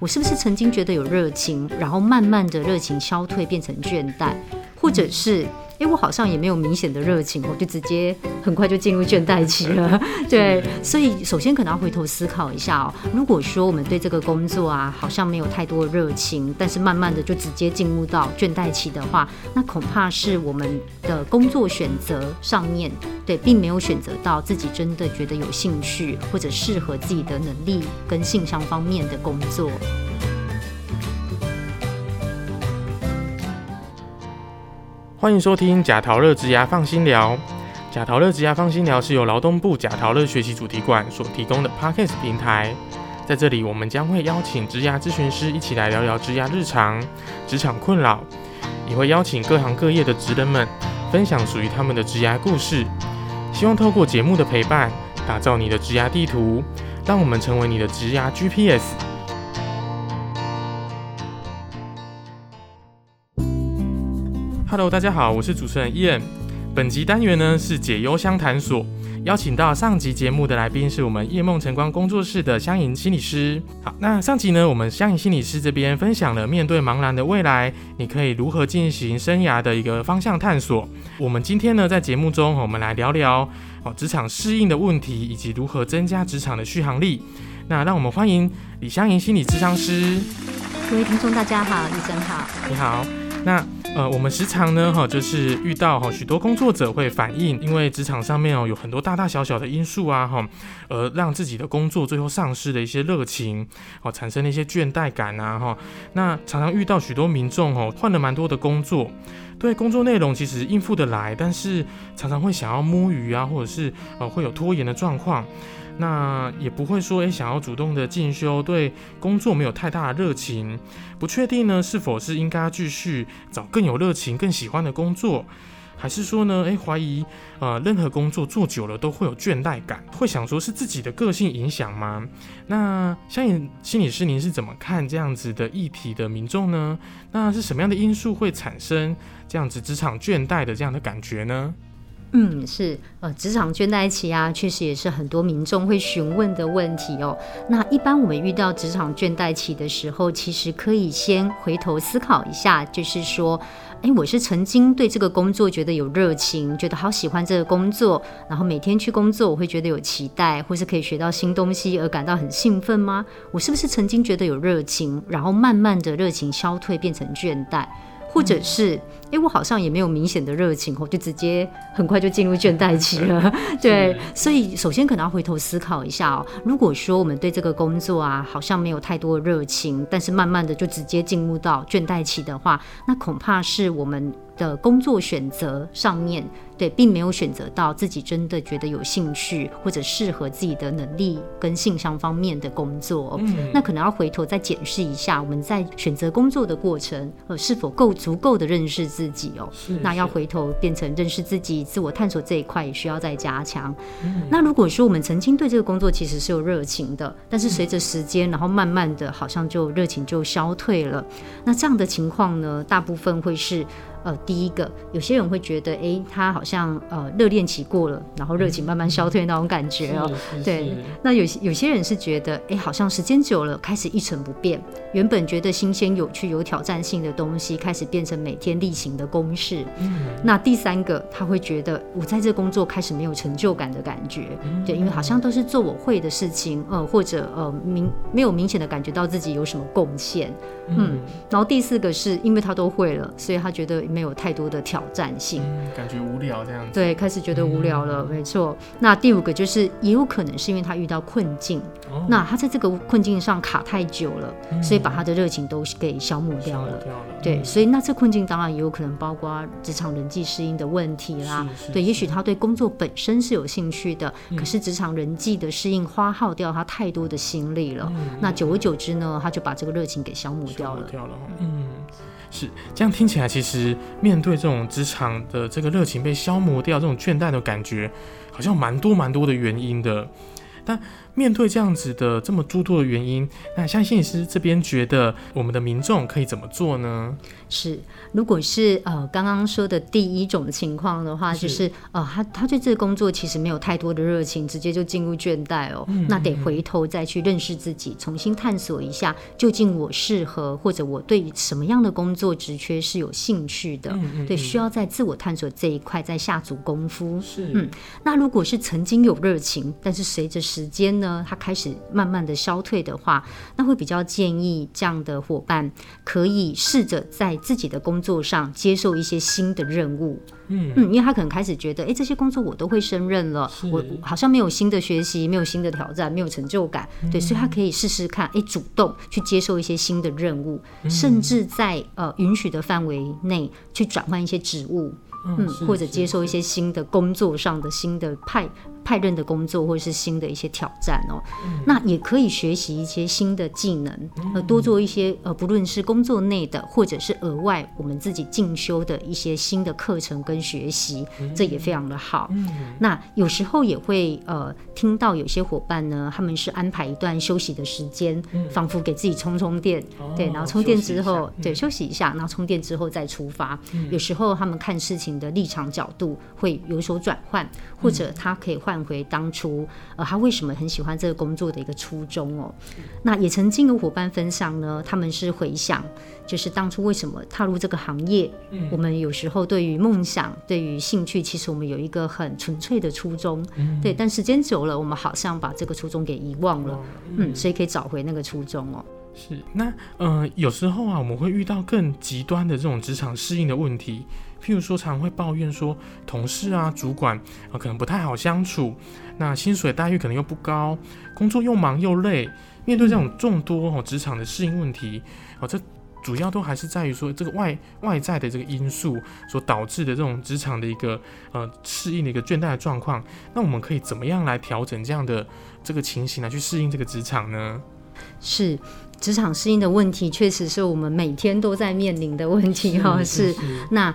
我是不是曾经觉得有热情，然后慢慢的热情消退，变成倦怠，或者是？哎，我好像也没有明显的热情，我就直接很快就进入倦怠期了。对，所以首先可能要回头思考一下哦。如果说我们对这个工作啊，好像没有太多热情，但是慢慢的就直接进入到倦怠期的话，那恐怕是我们的工作选择上面，对，并没有选择到自己真的觉得有兴趣或者适合自己的能力跟性向方面的工作。欢迎收听贾陶乐职涯放心聊。贾陶乐职涯放心聊是由劳动部贾陶乐学习主题馆所提供的 Podcast 平台。在这里，我们将会邀请职涯咨询师一起来聊聊职涯日常、职场困扰，也会邀请各行各业的职人们分享属于他们的职涯故事。希望透过节目的陪伴，打造你的职涯地图，让我们成为你的职涯 GPS。Hello，大家好，我是主持人 Ian。本集单元呢是解忧相谈所，邀请到上集节目的来宾是我们夜梦晨光工作室的香盈心理师。好，那上集呢，我们香盈心理师这边分享了面对茫然的未来，你可以如何进行生涯的一个方向探索。我们今天呢，在节目中，我们来聊聊哦职场适应的问题，以及如何增加职场的续航力。那让我们欢迎李香盈心理咨商师。各位听众，大家好，医生好，你好。那呃，我们时常呢，哈，就是遇到哈许多工作者会反映，因为职场上面哦有很多大大小小的因素啊，哈，而让自己的工作最后丧失的一些热情，哦，产生了一些倦怠感啊，哈。那常常遇到许多民众哦，换了蛮多的工作，对工作内容其实应付得来，但是常常会想要摸鱼啊，或者是呃会有拖延的状况。那也不会说，诶，想要主动的进修，对工作没有太大的热情，不确定呢，是否是应该继续找更有热情、更喜欢的工作，还是说呢，诶，怀疑，呃，任何工作做久了都会有倦怠感，会想说是自己的个性影响吗？那相信心理师，您是怎么看这样子的议题的民众呢？那是什么样的因素会产生这样子职场倦怠的这样的感觉呢？嗯，是，呃，职场倦怠期啊，确实也是很多民众会询问的问题哦。那一般我们遇到职场倦怠期的时候，其实可以先回头思考一下，就是说，哎，我是曾经对这个工作觉得有热情，觉得好喜欢这个工作，然后每天去工作我会觉得有期待，或是可以学到新东西而感到很兴奋吗？我是不是曾经觉得有热情，然后慢慢的热情消退，变成倦怠？或者是，哎，我好像也没有明显的热情，我就直接很快就进入倦怠期了。对，所以首先可能要回头思考一下哦。如果说我们对这个工作啊，好像没有太多热情，但是慢慢的就直接进入到倦怠期的话，那恐怕是我们的工作选择上面。对，并没有选择到自己真的觉得有兴趣或者适合自己的能力跟性向方面的工作，那可能要回头再检视一下，我们在选择工作的过程，呃，是否够足够的认识自己哦？那要回头变成认识自己、自我探索这一块，也需要再加强。那如果说我们曾经对这个工作其实是有热情的，但是随着时间，然后慢慢的好像就热情就消退了，那这样的情况呢，大部分会是。呃，第一个，有些人会觉得，哎，他好像呃热恋期过了，然后热情慢慢消退那种感觉哦。对，那有有些人是觉得，哎，好像时间久了开始一成不变，原本觉得新鲜、有趣、有挑战性的东西，开始变成每天例行的公事。那第三个，他会觉得我在这工作开始没有成就感的感觉，对，因为好像都是做我会的事情，呃，或者呃明没有明显的感觉到自己有什么贡献。嗯，然后第四个是因为他都会了，所以他觉得。没有太多的挑战性，感觉无聊这样子。对，开始觉得无聊了，没错。那第五个就是，也有可能是因为他遇到困境，那他在这个困境上卡太久了，所以把他的热情都给消磨掉了。对，所以那这困境当然也有可能包括职场人际适应的问题啦。对，也许他对工作本身是有兴趣的，可是职场人际的适应花耗掉他太多的心力了。那久而久之呢，他就把这个热情给消磨掉了。掉了，嗯。是这样听起来，其实面对这种职场的这个热情被消磨掉，这种倦怠的感觉，好像蛮多蛮多的原因的。但面对这样子的这么诸多的原因，那相信师这边觉得我们的民众可以怎么做呢？是，如果是呃刚刚说的第一种情况的话，就是呃他他对这个工作其实没有太多的热情，直接就进入倦怠哦，那得回头再去认识自己，重新探索一下，究竟我适合或者我对什么样的工作职缺是有兴趣的，对，需要在自我探索这一块再下足功夫。是，嗯，那如果是曾经有热情，但是随着时间呢，他开始慢慢的消退的话，那会比较建议这样的伙伴可以试着在自己的工作上接受一些新的任务，嗯。嗯，因为他可能开始觉得，哎，这些工作我都会胜任了，我好像没有新的学习，没有新的挑战，没有成就感，对，所以他可以试试看，哎，主动去接受一些新的任务，甚至在呃允许的范围内去转换一些职务，嗯，或者接受一些新的工作上的新的派。派任的工作或者是新的一些挑战哦，那也可以学习一些新的技能，呃，多做一些呃，不论是工作内的或者是额外我们自己进修的一些新的课程跟学习，这也非常的好。嗯。那有时候也会呃听到有些伙伴呢，他们是安排一段休息的时间，仿佛给自己充充电，对，然后充电之后，对，休息一下，然后充电之后再出发。有时候他们看事情的立场角度会有所转换，或者他可以换。换回当初，呃，他为什么很喜欢这个工作的一个初衷哦？那也曾经有伙伴分享呢，他们是回想，就是当初为什么踏入这个行业。嗯，我们有时候对于梦想、对于兴趣，其实我们有一个很纯粹的初衷。嗯，对。但时间久了，我们好像把这个初衷给遗忘了。嗯，所以可以找回那个初衷哦。是。那呃，有时候啊，我们会遇到更极端的这种职场适应的问题。譬如说，常会抱怨说，同事啊、主管啊，可能不太好相处，那薪水待遇可能又不高，工作又忙又累。面对这种众多哦职场的适应问题，哦，这主要都还是在于说这个外外在的这个因素所导致的这种职场的一个呃适应的一个倦怠的状况。那我们可以怎么样来调整这样的这个情形来去适应这个职场呢？是。职场适应的问题，确实是我们每天都在面临的问题哈。是，那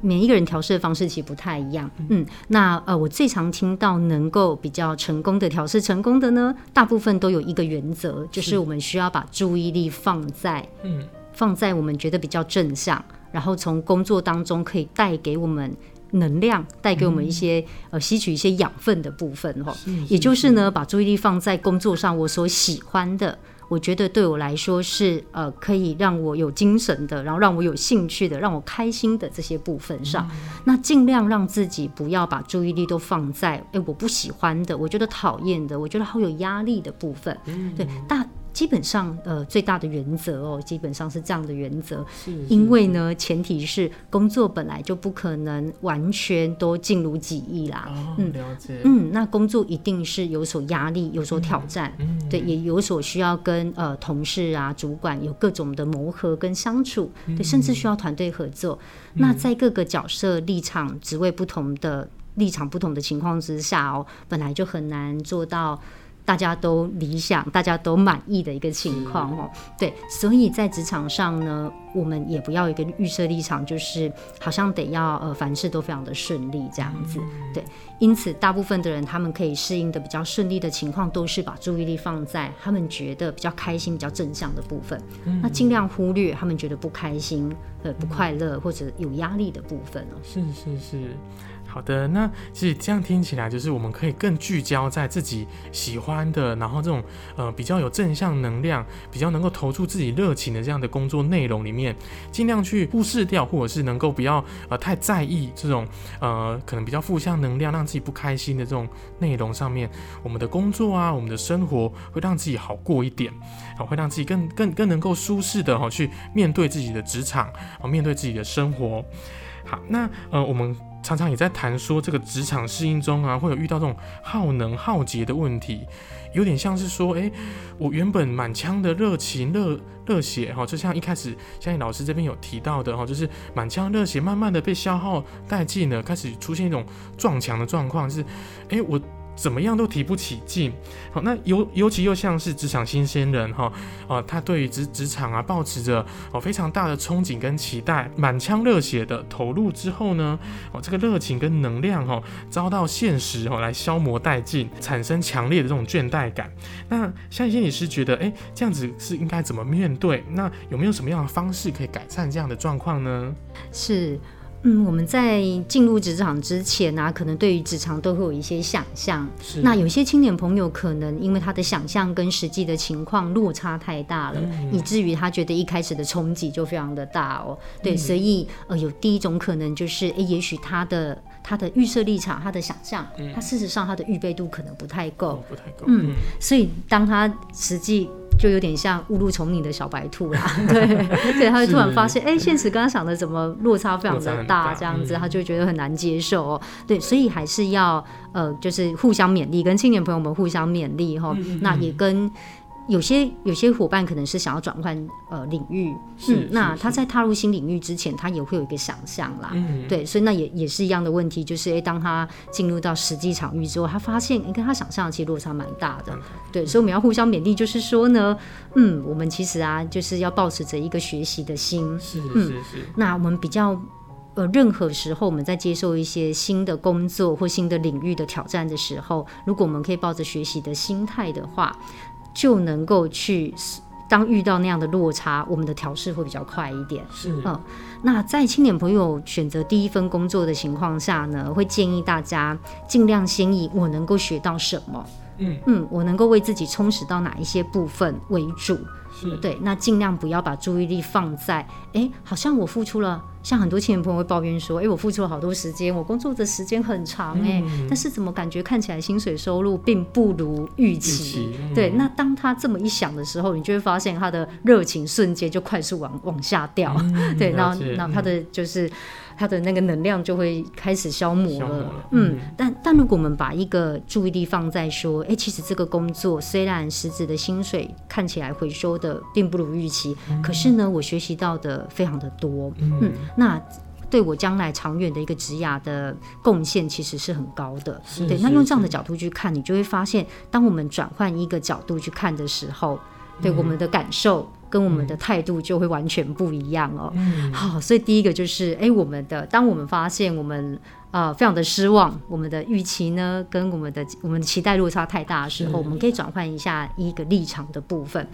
每一个人调试的方式其实不太一样。嗯，那呃，我最常听到能够比较成功的调试成功的呢，大部分都有一个原则，就是我们需要把注意力放在，嗯，放在我们觉得比较正向，然后从工作当中可以带给我们能量，带给我们一些呃吸取一些养分的部分哈。也就是呢，把注意力放在工作上，我所喜欢的。我觉得对我来说是呃可以让我有精神的，然后让我有兴趣的，让我开心的这些部分上，那尽量让自己不要把注意力都放在哎我不喜欢的，我觉得讨厌的，我觉得好有压力的部分，对大。基本上，呃，最大的原则哦，基本上是这样的原则。是，因为呢，前提是工作本来就不可能完全都尽如己意啦。哦，了解。嗯，那工作一定是有所压力，有所挑战。嗯，对，也有所需要跟呃同事啊、主管有各种的磨合跟相处，对，甚至需要团队合作。那在各个角色立场、职位不同的立场不同的情况之下哦，本来就很难做到。大家都理想、大家都满意的一个情况哦，对，所以在职场上呢，我们也不要一个预设立场，就是好像得要呃凡事都非常的顺利这样子，对。因此，大部分的人他们可以适应的比较顺利的情况，都是把注意力放在他们觉得比较开心、比较正向的部分，那尽量忽略他们觉得不开心、呃不快乐或者有压力的部分哦。是是是。好的，那其实这样听起来，就是我们可以更聚焦在自己喜欢的，然后这种呃比较有正向能量、比较能够投注自己热情的这样的工作内容里面，尽量去忽视掉，或者是能够不要呃太在意这种呃可能比较负向能量、让自己不开心的这种内容上面。我们的工作啊，我们的生活会让自己好过一点，啊，会让自己更更更能够舒适的哈去面对自己的职场，啊，面对自己的生活。好，那呃我们。常常也在谈说，这个职场适应中啊，会有遇到这种耗能耗竭的问题，有点像是说，哎，我原本满腔的热情、热热血哈，就像一开始相信老师这边有提到的哈，就是满腔热血慢慢的被消耗殆尽了，开始出现一种撞墙的状况，是，哎，我怎么样都提不起劲。好，那尤尤其又像是职场新鲜人哈，啊，他对于职职场啊，抱持着哦非常大的憧憬跟期待，满腔热血的投入之后呢，哦，这个热情跟能量哈，遭到现实哦来消磨殆尽，产生强烈的这种倦怠感。那像心理师觉得，哎，这样子是应该怎么面对？那有没有什么样的方式可以改善这样的状况呢？是。嗯，我们在进入职场之前啊，可能对于职场都会有一些想象。那有些青年朋友可能因为他的想象跟实际的情况落差太大了，以至于他觉得一开始的冲击就非常的大哦。对，所以呃，有第一种可能就是，哎，也许他的他的预设立场、他的想象，他事实上他的预备度可能不太够，不太够。嗯，所以当他实际。就有点像误入丛林的小白兔啦，对，对，他会突然发现，哎，现实跟他想的怎么落差非常的大，这样子，他就觉得很难接受哦。对，所以还是要呃，就是互相勉励，跟青年朋友们互相勉励哈。那也跟。有些有些伙伴可能是想要转换呃领域，嗯，那他在踏入新领域之前，他也会有一个想象啦，嗯，对，所以那也也是一样的问题，就是诶，当他进入到实际场域之后，他发现诶，跟他想象其实落差蛮大的，对，所以我们要互相勉励，就是说呢，嗯，我们其实啊，就是要保持着一个学习的心，是是是，那我们比较呃，任何时候我们在接受一些新的工作或新的领域的挑战的时候，如果我们可以抱着学习的心态的话。就能够去，当遇到那样的落差，我们的调试会比较快一点。是，嗯，那在青年朋友选择第一份工作的情况下呢，会建议大家尽量先以我能够学到什么，嗯嗯，我能够为自己充实到哪一些部分为主。对，那尽量不要把注意力放在，哎，好像我付出了，像很多青年朋友会抱怨说，哎，我付出了好多时间，我工作的时间很长，哎，但是怎么感觉看起来薪水收入并不如预期？对，那当他这么一想的时候，你就会发现他的热情瞬间就快速往往下掉，对，然后然后他的就是。他的那个能量就会开始消磨了，嗯，但但如果我们把一个注意力放在说，哎，其实这个工作虽然实质的薪水看起来回收的并不如预期，可是呢，我学习到的非常的多，嗯，那对我将来长远的一个职涯的贡献其实是很高的，对，那用这样的角度去看，你就会发现，当我们转换一个角度去看的时候，对我们的感受。跟我们的态度就会完全不一样哦。好，所以第一个就是，哎，我们的当我们发现我们啊非常的失望，我们的预期呢跟我们的我们的期待落差太大的时候，我们可以转换一下一个立场的部分。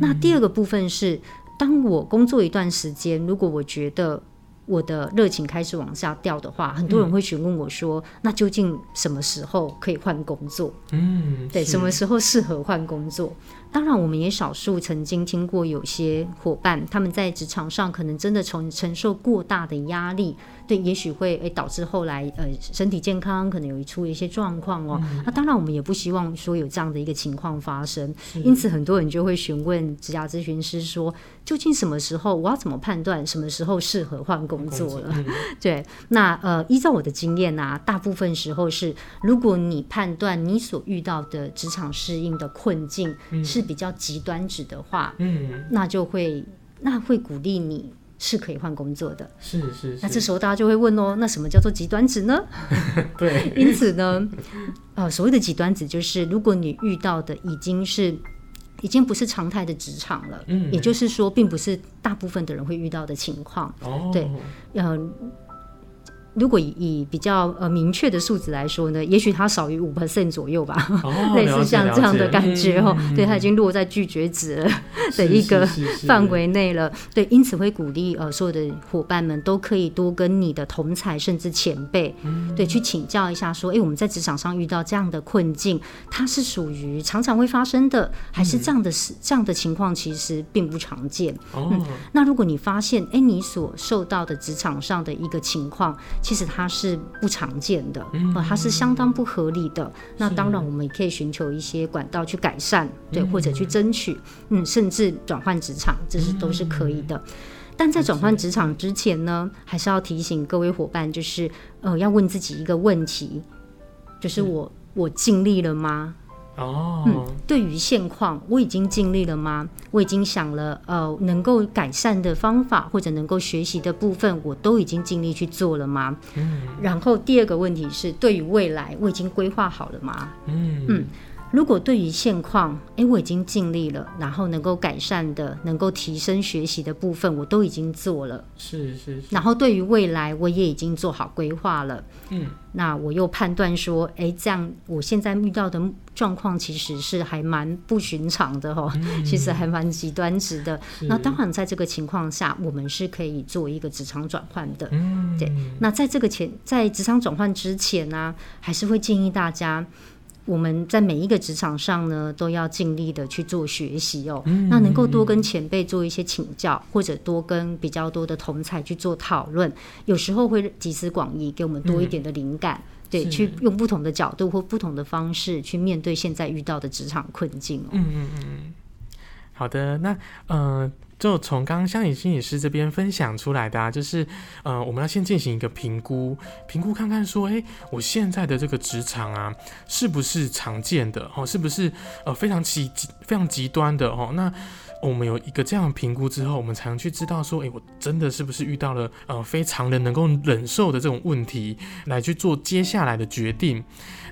那第二个部分是，当我工作一段时间，如果我觉得我的热情开始往下掉的话，很多人会询问我说，那究竟什么时候可以换工作？嗯，对，什么时候适合换工作？当然，我们也少数曾经听过有些伙伴，他们在职场上可能真的承承受过大的压力，对，也许会诶导致后来呃身体健康可能有出一些状况哦。那当然，我们也不希望说有这样的一个情况发生，因此很多人就会询问职涯咨询师说，究竟什么时候我要怎么判断什么时候适合换工作了？对，那呃依照我的经验啊，大部分时候是如果你判断你所遇到的职场适应的困境是。比较极端值的话，嗯，那就会那会鼓励你是可以换工作的，是是。那这时候大家就会问哦，那什么叫做极端值呢？对，因此呢，呃，所谓的极端值就是如果你遇到的已经是已经不是常态的职场了，嗯，也就是说，并不是大部分的人会遇到的情况。哦，对，嗯。如果以以比较呃明确的数字来说呢，也许它少于五 percent 左右吧，类似像这样的感觉哦，对，它已经落在拒绝值 的一个范围内了。对，因此会鼓励呃所有的伙伴们都可以多跟你的同才甚至前辈，对，去请教一下，说，哎，我们在职场上遇到这样的困境，它是属于常常会发生的，还是这样的事这样的情况其实并不常见。嗯，那如果你发现，哎，你所受到的职场上的一个情况。其实它是不常见的，呃，它是相当不合理的。那当然，我们也可以寻求一些管道去改善，对，或者去争取，嗯，甚至转换职场，这是都是可以的。但在转换职场之前呢，还是要提醒各位伙伴，就是呃，要问自己一个问题，就是我我尽力了吗？哦，嗯，对于现况，我已经尽力了吗？我已经想了，呃，能够改善的方法或者能够学习的部分，我都已经尽力去做了吗？嗯然后第二个问题是，对于未来，我已经规划好了吗？嗯嗯如果对于现况，诶，我已经尽力了，然后能够改善的、能够提升学习的部分，我都已经做了。是是是，然后对于未来，我也已经做好规划了。嗯那我又判断说，诶，这样我现在遇到的状况其实是还蛮不寻常的哦，其实还蛮极端值的。那当然，在这个情况下，我们是可以做一个职场转换的。嗯对，那在这个前，在职场转换之前呢、还是会建议大家，我们在每一个职场上呢，都要尽力的去做学习哦。那能够多跟前辈做一些请教，或者多跟比较多的同才去做讨论，有时候会集思广益，给我们多一点的灵感。对，去用不同的角度或不同的方式去面对现在遇到的职场困境哦。嗯嗯嗯嗯，好的，那呃，就从刚刚香影心理师这边分享出来的啊，就是呃，我们要先进行一个评估，评估看看说，诶，我现在的这个职场啊，是不是常见的哦？是不是呃非常极极非常极端的哦？那我们有一个这样评估之后，我们才能去知道说，诶，我真的是不是遇到了呃非常人能够忍受的这种问题，来去做接下来的决定。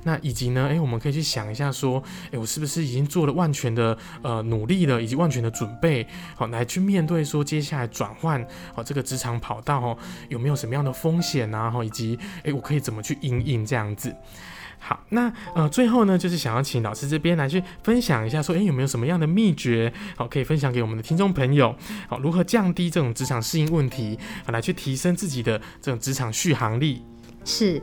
那以及呢，诶，我们可以去想一下说，诶，我是不是已经做了万全的呃努力了，以及万全的准备，好、来去面对说接下来转换好、这个职场跑道哦，有没有什么样的风险啊？哈、以及诶，我可以怎么去应应这样子。好，那呃最后呢，就是想要请老师这边来去分享一下，说，诶，有没有什么样的秘诀，好、可以分享给我们的听众朋友，好、如何降低这种职场适应问题，好、来去提升自己的这种职场续航力。是，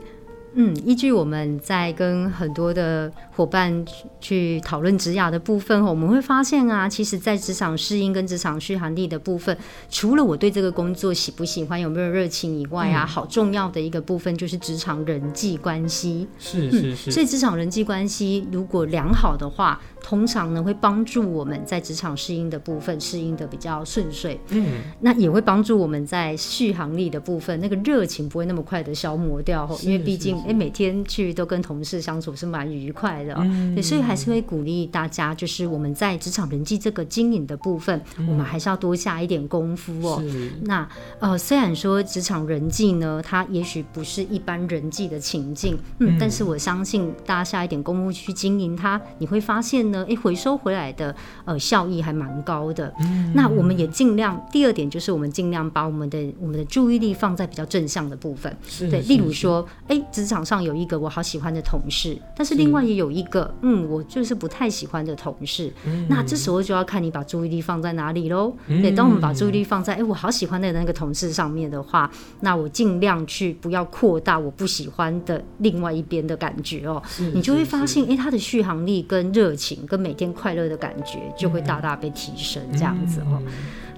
嗯，依据我们在跟很多的伙伴去去讨论职涯的部分，我们会发现啊，其实，在职场适应跟职场续航力的部分，除了我对这个工作喜不喜欢、有没有热情以外啊，好重要的一个部分就是职场人际关系。是是是，所以职场人际关系如果良好的话，通常呢会帮助我们在职场适应的部分适应的比较顺遂。嗯，那也会帮助我们在续航力的部分，那个热情不会那么快的消磨掉因为毕竟是。哎、每天去都跟同事相处是蛮愉快的、哦，嗯。对，所以还是会鼓励大家，就是我们在职场人际这个经营的部分，我们还是要多下一点功夫哦。那呃，虽然说职场人际呢，它也许不是一般人际的情境，嗯，嗯。但是我相信大家下一点功夫去经营它，你会发现呢，哎，回收回来的呃效益还蛮高的。嗯。那我们也尽量，第二点就是我们尽量把我们的我们的注意力放在比较正向的部分。对，例如说，哎，职场上有一个我好喜欢的同事，但是另外也有一个，嗯，我就是不太喜欢的同事。嗯那这时候就要看你把注意力放在哪里喽。嗯对，当我们把注意力放在，哎，我好喜欢的那个同事上面的话，那我尽量去不要扩大我不喜欢的另外一边的感觉哦。是你就会发现，哎，他的续航力跟热情跟每天快乐的感觉就会大大被提升，这样子哦。嗯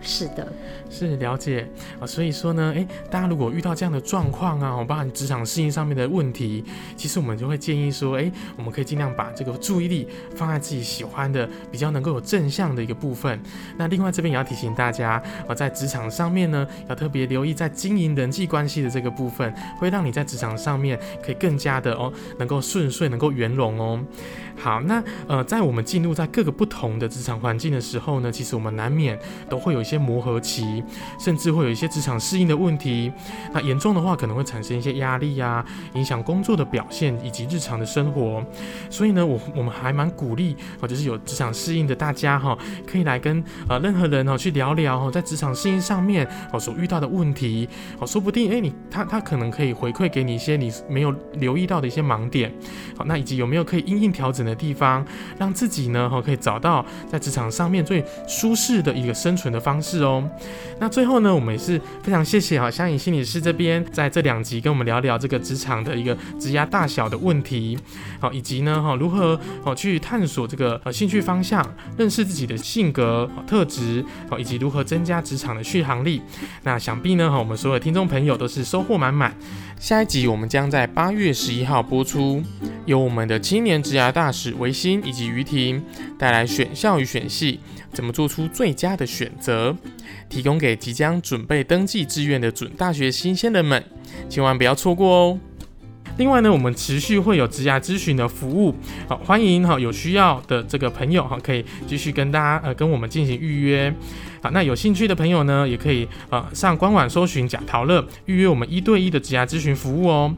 是的，是了解啊，所以说呢，诶，大家如果遇到这样的状况啊，包含职场适应上面的问题，其实我们就会建议说，诶，我们可以尽量把这个注意力放在自己喜欢的、比较能够有正向的一个部分。那另外这边也要提醒大家啊，在职场上面呢，要特别留意在经营人际关系的这个部分，会让你在职场上面可以更加的哦，能够顺遂，能够圆融哦。好，那呃，在我们进入在各个不同的职场环境的时候呢，其实我们难免都会有一些磨合期，甚至会有一些职场适应的问题。那严重的话，可能会产生一些压力呀、影响工作的表现以及日常的生活。所以呢，我我们还蛮鼓励，或者是有职场适应的大家哈，可以来跟呃任何人哦去聊聊哦，在职场适应上面哦所遇到的问题哦，说不定诶，你他他可能可以回馈给你一些你没有留意到的一些盲点。好，那以及有没有可以因应调整的地方，让自己呢哈可以找到在职场上面最舒适的一个生存的方式哦。那最后呢，我们也是非常谢谢哈香影心理师这边在这两集跟我们聊聊这个职场的一个职压大小的问题，好，以及呢哈如何哦去探索这个呃兴趣方向，认识自己的性格特质，好，以及如何增加职场的续航力。那想必呢哈我们所有听众朋友都是收获满满。下一集我们将在八月十一号播出，由我们的青年职涯大使维新以及于婷带来选校与选系怎么做出最佳的选择，提供给即将准备登记志愿的准大学新鲜人们，千万不要错过哦。另外呢，我们持续会有职涯咨询的服务，好，欢迎哈有需要的这个朋友哈，可以继续跟大家呃跟我们进行预约。好，那有兴趣的朋友呢，也可以呃上官网搜寻贾陶乐，预约我们一对一的职涯咨询服务哦。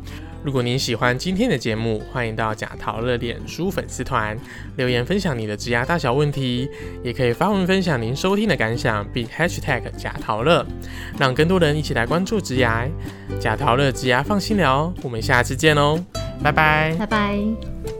如果您喜欢今天的节目，欢迎到假桃乐脸书粉丝团留言分享你的职涯大小问题，也可以发文分享您收听的感想，并 #hashtag 贾桃乐，让更多人一起来关注职涯。贾陶乐职涯放心聊，我们下次见喽，拜拜，拜拜。